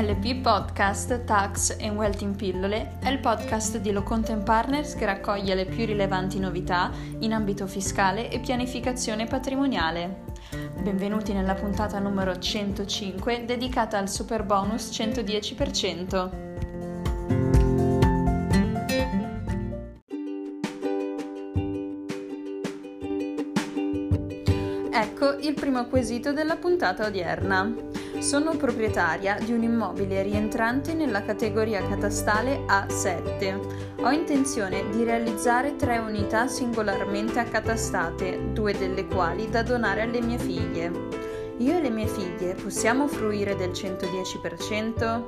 LP Podcast Tax and Wealth in Pillole è il podcast di Locontent Partners che raccoglie le più rilevanti novità in ambito fiscale e pianificazione patrimoniale. Benvenuti nella puntata numero 105 dedicata al super bonus 110%. Ecco il primo quesito della puntata odierna. Sono proprietaria di un immobile rientrante nella categoria catastale A7. Ho intenzione di realizzare tre unità singolarmente accatastate, due delle quali da donare alle mie figlie. Io e le mie figlie possiamo fruire del 110%?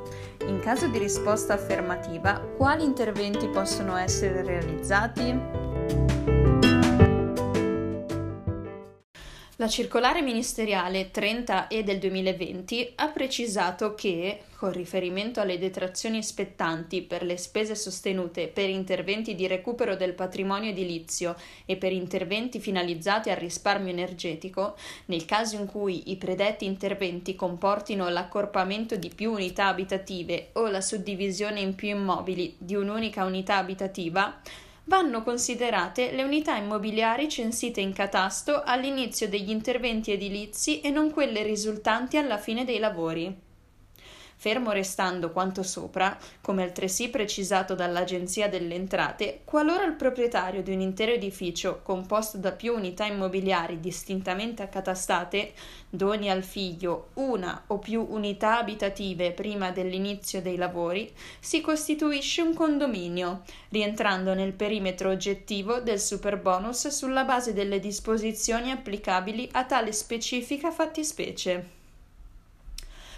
In caso di risposta affermativa, quali interventi possono essere realizzati? La circolare ministeriale 30E del 2020 ha precisato che, con riferimento alle detrazioni spettanti per le spese sostenute per interventi di recupero del patrimonio edilizio e per interventi finalizzati al risparmio energetico, nel caso in cui i predetti interventi comportino l'accorpamento di più unità abitative o la suddivisione in più immobili di un'unica unità abitativa, vanno considerate le unità immobiliari censite in catasto all'inizio degli interventi edilizi e non quelle risultanti alla fine dei lavori. Fermo restando quanto sopra, come altresì precisato dall'Agenzia delle Entrate, qualora il proprietario di un intero edificio composto da più unità immobiliari distintamente accatastate doni al figlio una o più unità abitative prima dell'inizio dei lavori, si costituisce un condominio, rientrando nel perimetro oggettivo del superbonus sulla base delle disposizioni applicabili a tale specifica fattispecie.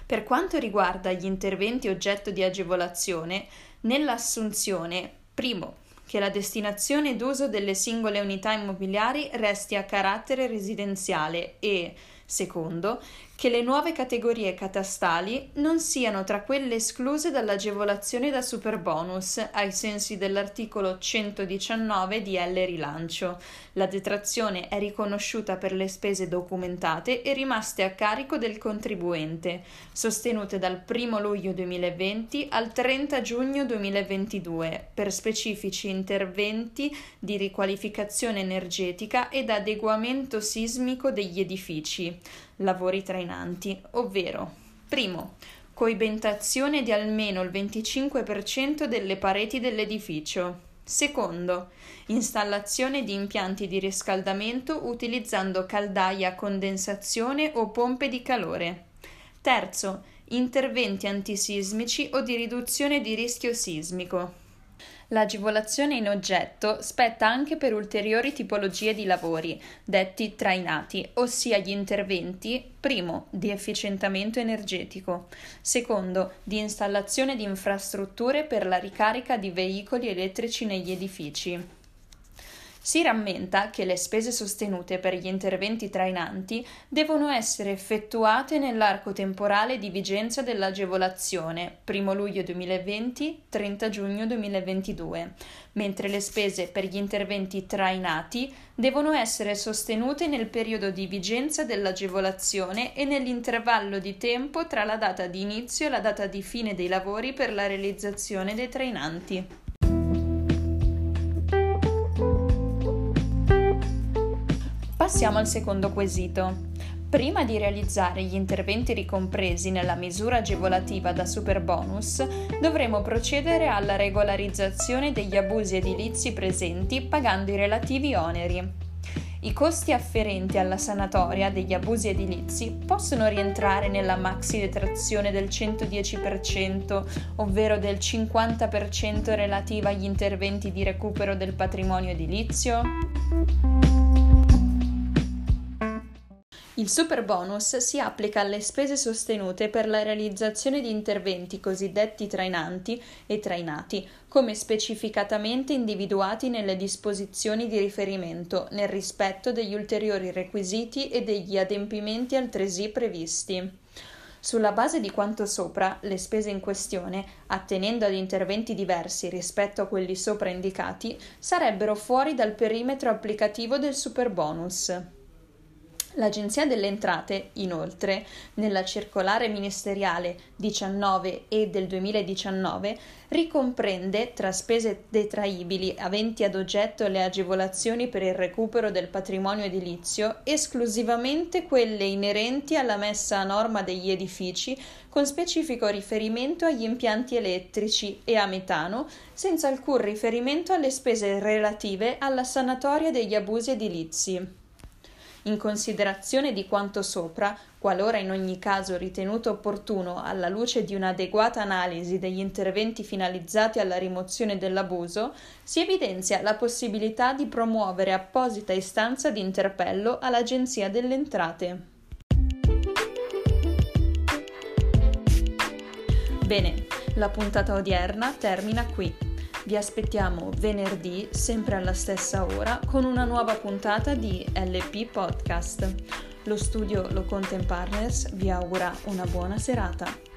Per quanto riguarda gli interventi oggetto di agevolazione, nell'assunzione, primo, che la destinazione d'uso delle singole unità immobiliari resti a carattere residenziale e, secondo, che le nuove categorie catastali non siano tra quelle escluse dall'agevolazione da superbonus ai sensi dell'articolo 119 di L Rilancio. La detrazione è riconosciuta per le spese documentate e rimaste a carico del contribuente, sostenute dal 1 luglio 2020 al 30 giugno 2022 per specifici interventi di riqualificazione energetica ed adeguamento sismico degli edifici lavori trainanti, ovvero primo, coibentazione di almeno il 25% delle pareti dell'edificio. Secondo, installazione di impianti di riscaldamento utilizzando caldaia a condensazione o pompe di calore. Terzo, interventi antisismici o di riduzione di rischio sismico. L'agevolazione in oggetto spetta anche per ulteriori tipologie di lavori, detti trainati, ossia gli interventi, primo, di efficientamento energetico, secondo, di installazione di infrastrutture per la ricarica di veicoli elettrici negli edifici. Si rammenta che le spese sostenute per gli interventi trainanti devono essere effettuate nell'arco temporale di vigenza dell'agevolazione 1 luglio 2020-30 giugno 2022, mentre le spese per gli interventi trainati devono essere sostenute nel periodo di vigenza dell'agevolazione e nell'intervallo di tempo tra la data di inizio e la data di fine dei lavori per la realizzazione dei trainanti. Passiamo al secondo quesito. Prima di realizzare gli interventi ricompresi nella misura agevolativa da superbonus, dovremo procedere alla regolarizzazione degli abusi edilizi presenti pagando i relativi oneri. I costi afferenti alla sanatoria degli abusi edilizi possono rientrare nella maxi detrazione del 110%, ovvero del 50% relativa agli interventi di recupero del patrimonio edilizio? Il superbonus si applica alle spese sostenute per la realizzazione di interventi cosiddetti trainanti e trainati, come specificatamente individuati nelle disposizioni di riferimento, nel rispetto degli ulteriori requisiti e degli adempimenti altresì previsti. Sulla base di quanto sopra, le spese in questione, attenendo ad interventi diversi rispetto a quelli sopra indicati, sarebbero fuori dal perimetro applicativo del superbonus. L'Agenzia delle Entrate, inoltre, nella circolare ministeriale 19 e del 2019, ricomprende tra spese detraibili aventi ad oggetto le agevolazioni per il recupero del patrimonio edilizio esclusivamente quelle inerenti alla messa a norma degli edifici con specifico riferimento agli impianti elettrici e a metano, senza alcun riferimento alle spese relative alla sanatoria degli abusi edilizi. In considerazione di quanto sopra, qualora in ogni caso ritenuto opportuno alla luce di un'adeguata analisi degli interventi finalizzati alla rimozione dell'abuso, si evidenzia la possibilità di promuovere apposita istanza di interpello all'Agenzia delle Entrate. Bene, la puntata odierna termina qui. Vi aspettiamo venerdì, sempre alla stessa ora, con una nuova puntata di LP Podcast. Lo studio Lo Content Partners vi augura una buona serata.